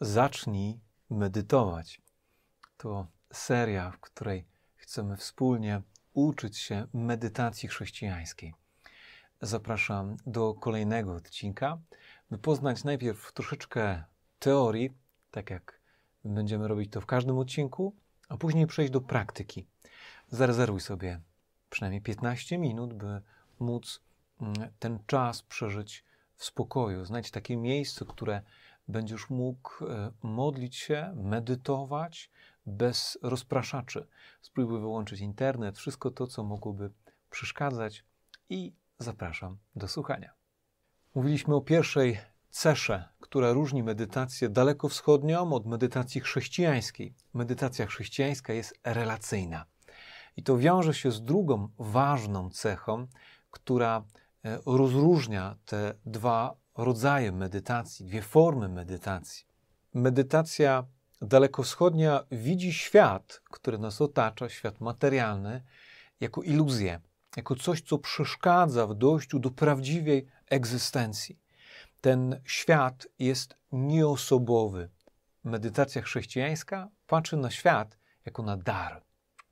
Zacznij medytować. To seria, w której chcemy wspólnie uczyć się medytacji chrześcijańskiej. Zapraszam do kolejnego odcinka, by poznać najpierw troszeczkę teorii, tak jak będziemy robić to w każdym odcinku, a później przejść do praktyki. Zarezerwuj sobie przynajmniej 15 minut, by móc mm, ten czas przeżyć w spokoju. Znajdź takie miejsce, które będziesz mógł e, modlić się, medytować bez rozpraszaczy. Spróbuj wyłączyć internet, wszystko to, co mogłoby przeszkadzać i zapraszam do słuchania. Mówiliśmy o pierwszej cesze, która różni medytację dalekowschodnią od medytacji chrześcijańskiej. Medytacja chrześcijańska jest relacyjna. I to wiąże się z drugą ważną cechą, która e, rozróżnia te dwa rodzaje medytacji, dwie formy medytacji. Medytacja dalekowschodnia widzi świat, który nas otacza, świat materialny, jako iluzję, jako coś, co przeszkadza w dojściu do prawdziwej egzystencji. Ten świat jest nieosobowy. Medytacja chrześcijańska patrzy na świat jako na dar,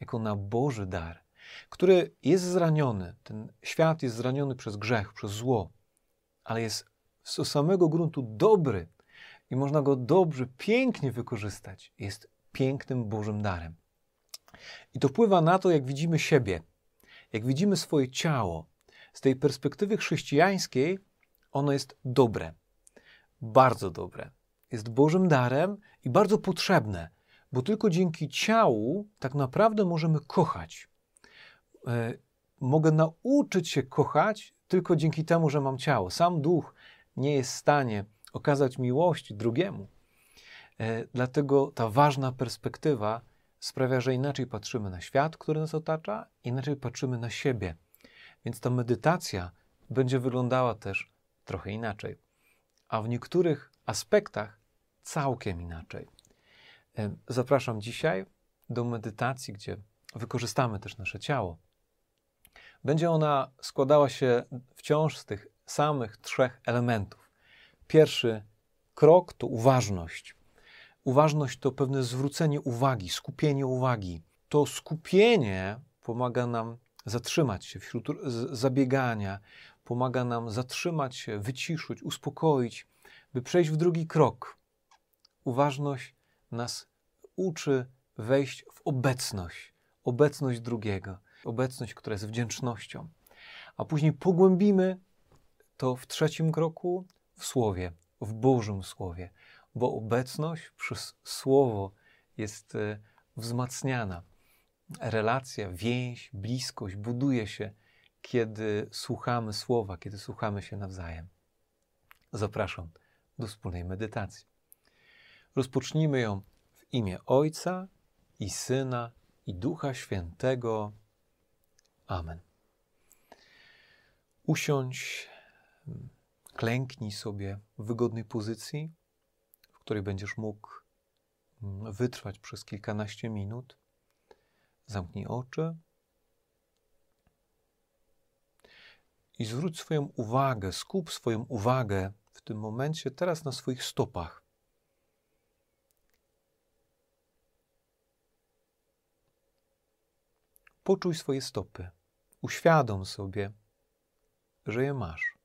jako na Boży dar, który jest zraniony. Ten świat jest zraniony przez grzech, przez zło, ale jest z samego gruntu dobry i można go dobrze, pięknie wykorzystać. Jest pięknym Bożym darem. I to wpływa na to, jak widzimy siebie, jak widzimy swoje ciało. Z tej perspektywy chrześcijańskiej ono jest dobre, bardzo dobre. Jest Bożym darem i bardzo potrzebne, bo tylko dzięki ciału tak naprawdę możemy kochać. E, mogę nauczyć się kochać tylko dzięki temu, że mam ciało. Sam duch nie jest w stanie okazać miłości drugiemu. E, dlatego ta ważna perspektywa sprawia, że inaczej patrzymy na świat, który nas otacza, inaczej patrzymy na siebie. Więc ta medytacja będzie wyglądała też trochę inaczej, a w niektórych aspektach całkiem inaczej. E, zapraszam dzisiaj do medytacji, gdzie wykorzystamy też nasze ciało. Będzie ona składała się wciąż z tych samych trzech elementów. Pierwszy krok to uważność. Uważność to pewne zwrócenie uwagi, skupienie uwagi. To skupienie pomaga nam zatrzymać się wśród zabiegania, pomaga nam zatrzymać się, wyciszyć, uspokoić, by przejść w drugi krok. Uważność nas uczy wejść w obecność, obecność drugiego, obecność, która jest wdzięcznością. A później pogłębimy to w trzecim kroku w Słowie, w Bożym Słowie, bo obecność przez Słowo jest e, wzmacniana. Relacja, więź, bliskość buduje się, kiedy słuchamy Słowa, kiedy słuchamy się nawzajem. Zapraszam do wspólnej medytacji. Rozpocznijmy ją w imię Ojca i Syna i Ducha Świętego. Amen. Usiądź klęknij sobie w wygodnej pozycji, w której będziesz mógł mm, wytrwać przez kilkanaście minut. Zamknij oczy i zwróć swoją uwagę, skup swoją uwagę w tym momencie teraz na swoich stopach. Poczuj swoje stopy. Uświadom sobie, że je masz.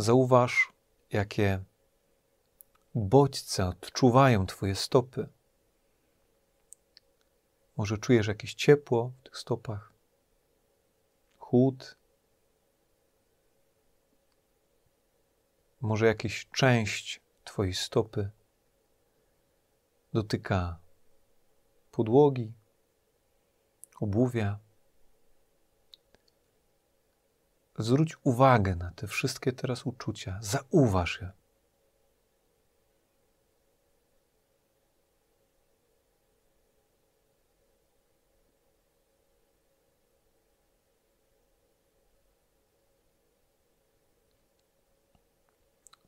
Zauważ, jakie bodźce odczuwają Twoje stopy. Może czujesz jakieś ciepło w tych stopach, chłód, może jakaś część Twojej stopy dotyka podłogi, obuwia. Zwróć uwagę na te wszystkie teraz uczucia, zauważ je.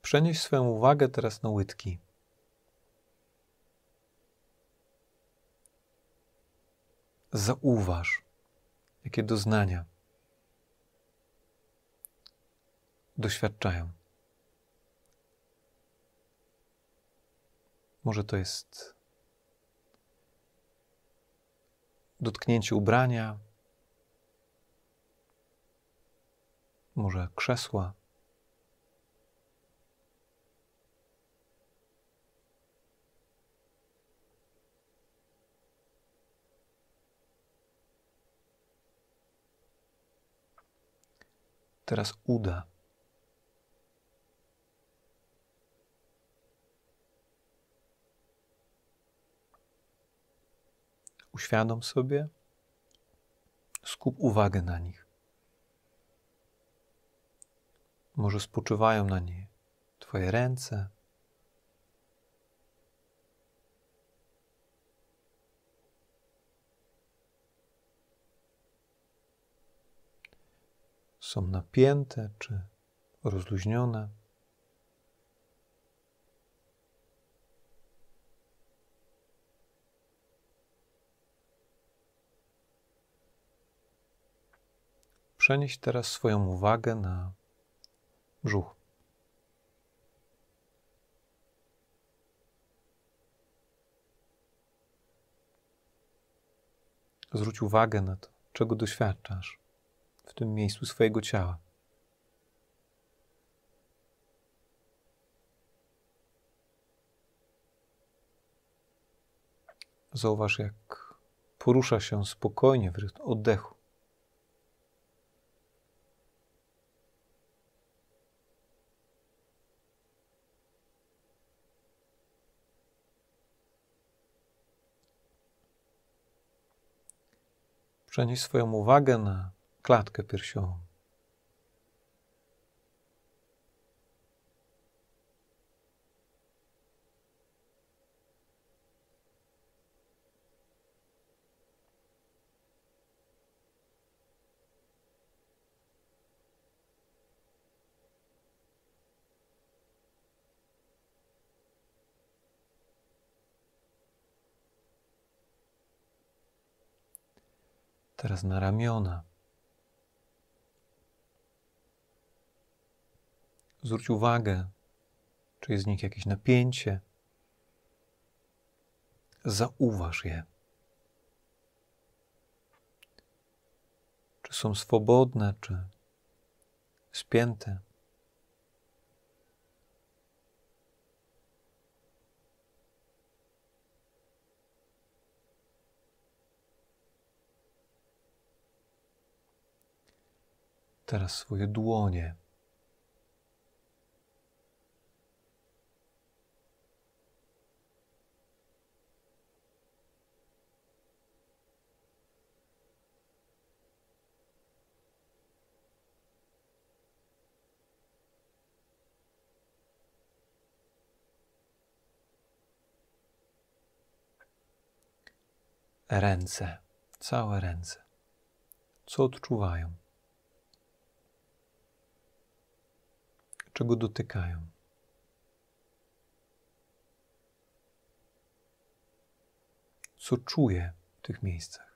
Przenieś swoją uwagę teraz na łydki. Zauważ, jakie doznania doświadczają. Może to jest dotknięcie ubrania, może krzesła. Teraz uda. Uświadom sobie, skup uwagę na nich. Może spoczywają na niej Twoje ręce. Są napięte czy rozluźnione. Przenieś teraz swoją uwagę na brzuch. Zwróć uwagę na to, czego doświadczasz w tym miejscu swojego ciała. Zauważ, jak porusza się spokojnie w oddechu. Przenieś swoją uwagę na klatkę piersiową. Teraz na ramiona. Zwróć uwagę, czy jest w nich jakieś napięcie. Zauważ je. Czy są swobodne, czy spięte. Teraz swoje dłonie. Ręce, całe ręce. Co odczuwają? Czego dotykają. Co czuję w tych miejscach.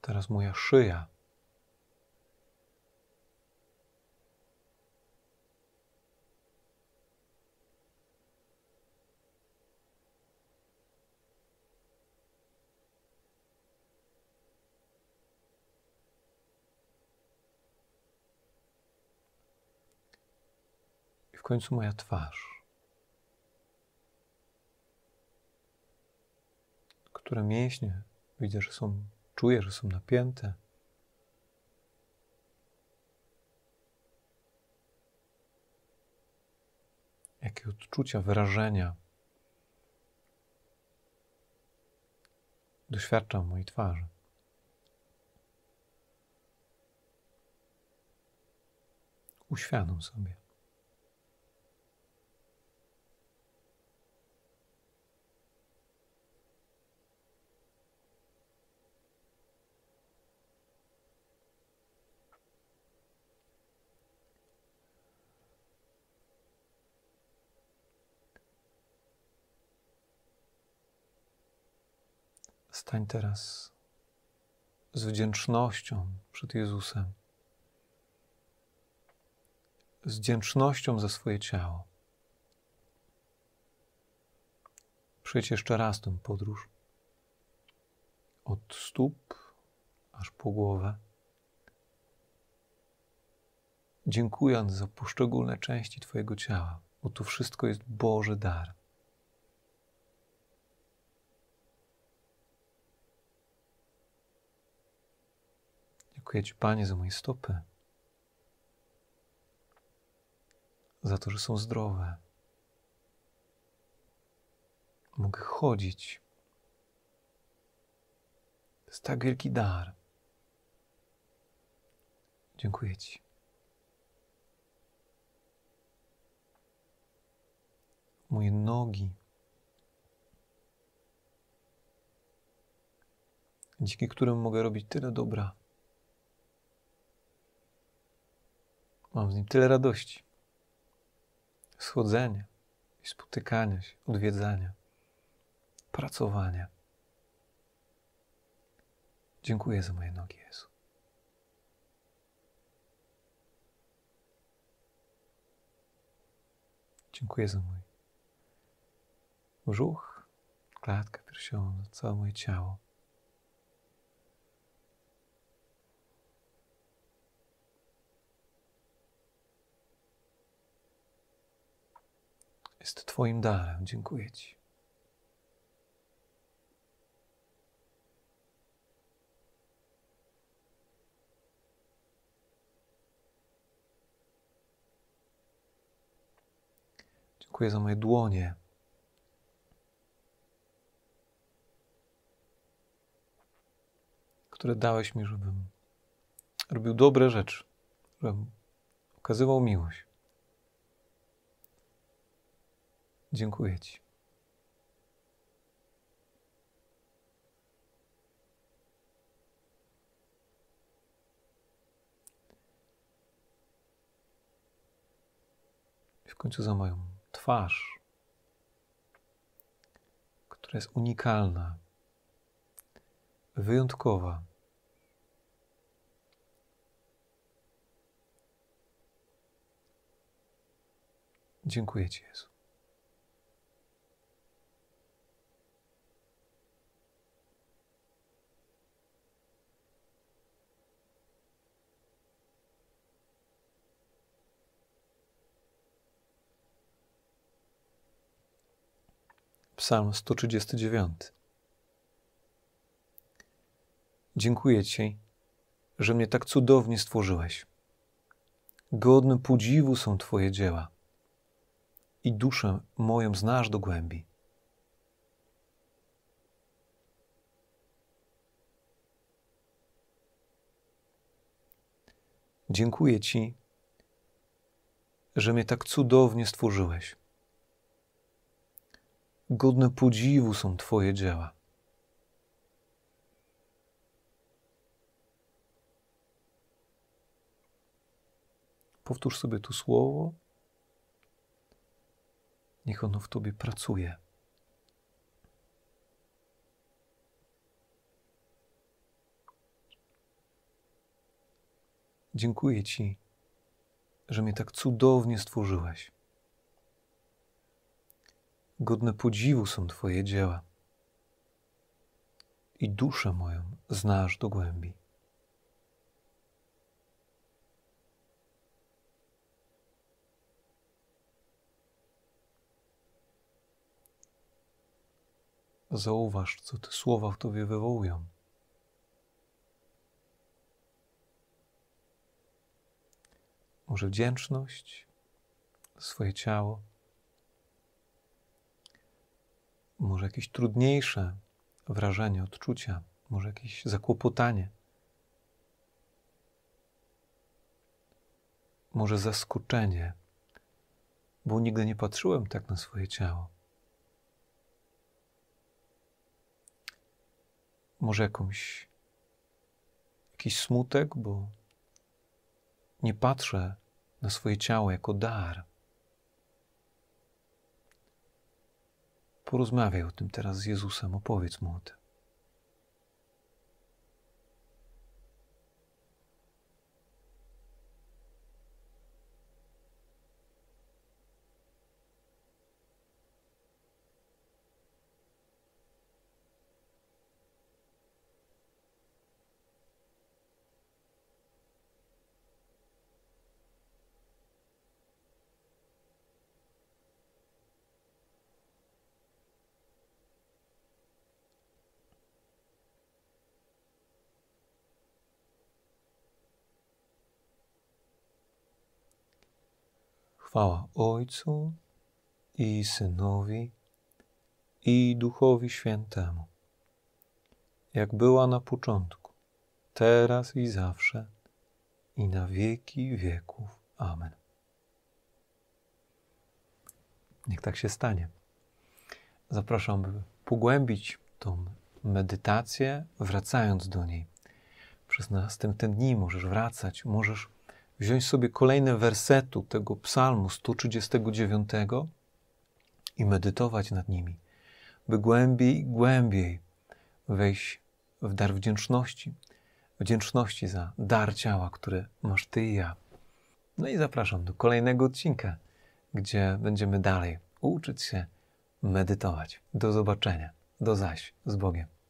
Teraz moja szyja końcu moja twarz, które mięśnie widzę, że są, czuję, że są napięte. Jakie odczucia, wyrażenia doświadczam mojej twarzy. Uświadom sobie. Stań teraz z wdzięcznością przed Jezusem, z wdzięcznością za swoje ciało. Przejdź jeszcze raz tę podróż od stóp aż po głowę, dziękując za poszczególne części Twojego ciała, bo to wszystko jest Boży dar. Dziękuję Ci, Panie, za moje stopy, za to, że są zdrowe. Mogę chodzić. To jest tak wielki dar. Dziękuję Ci. Moje nogi. Dzięki którym mogę robić tyle dobra. Mam z nim tyle radości. Schodzenia spotykania się, odwiedzania, pracowania. Dziękuję za moje nogi, Jezu. Dziękuję za mój brzuch, klatkę piersiową, całe moje ciało. Jest Twoim darem. Dziękuję Ci. Dziękuję za moje dłonie. Które dałeś mi, żebym robił dobre rzeczy, żebym okazywał miłość. Dziękuję Ci. W końcu za moją twarz, która jest unikalna, wyjątkowa. Dziękuję Ci, Jezu. Psalm 139. Dziękuję Ci, że mnie tak cudownie stworzyłeś. Godne podziwu są Twoje dzieła i duszę moją znasz do głębi. Dziękuję Ci, że mnie tak cudownie stworzyłeś. Godne podziwu są Twoje dzieła. Powtórz sobie tu słowo. Niech ono w Tobie pracuje. Dziękuję Ci, że mnie tak cudownie stworzyłeś. Godne podziwu są Twoje dzieła i duszę moją znasz do głębi. Zauważ, co te słowa w Tobie wywołują. Może wdzięczność swoje ciało, może jakieś trudniejsze wrażenie, odczucia, może jakieś zakłopotanie, może zaskoczenie, bo nigdy nie patrzyłem tak na swoje ciało. Może jakąś, jakiś smutek, bo nie patrzę na swoje ciało jako dar. Porozmawiaj o tym teraz z Jezusem, opowiedz mu o tym. Chwała Ojcu i Synowi i Duchowi Świętemu, jak była na początku, teraz i zawsze, i na wieki wieków. Amen. Niech tak się stanie. Zapraszam, by pogłębić tą medytację, wracając do niej. Przez następne dni możesz wracać, możesz wziąć sobie kolejne wersetu tego psalmu 139 i medytować nad nimi, by głębiej głębiej wejść w dar wdzięczności, wdzięczności za dar ciała, które masz Ty i ja. No i zapraszam do kolejnego odcinka, gdzie będziemy dalej uczyć się medytować. Do zobaczenia. Do zaś z Bogiem.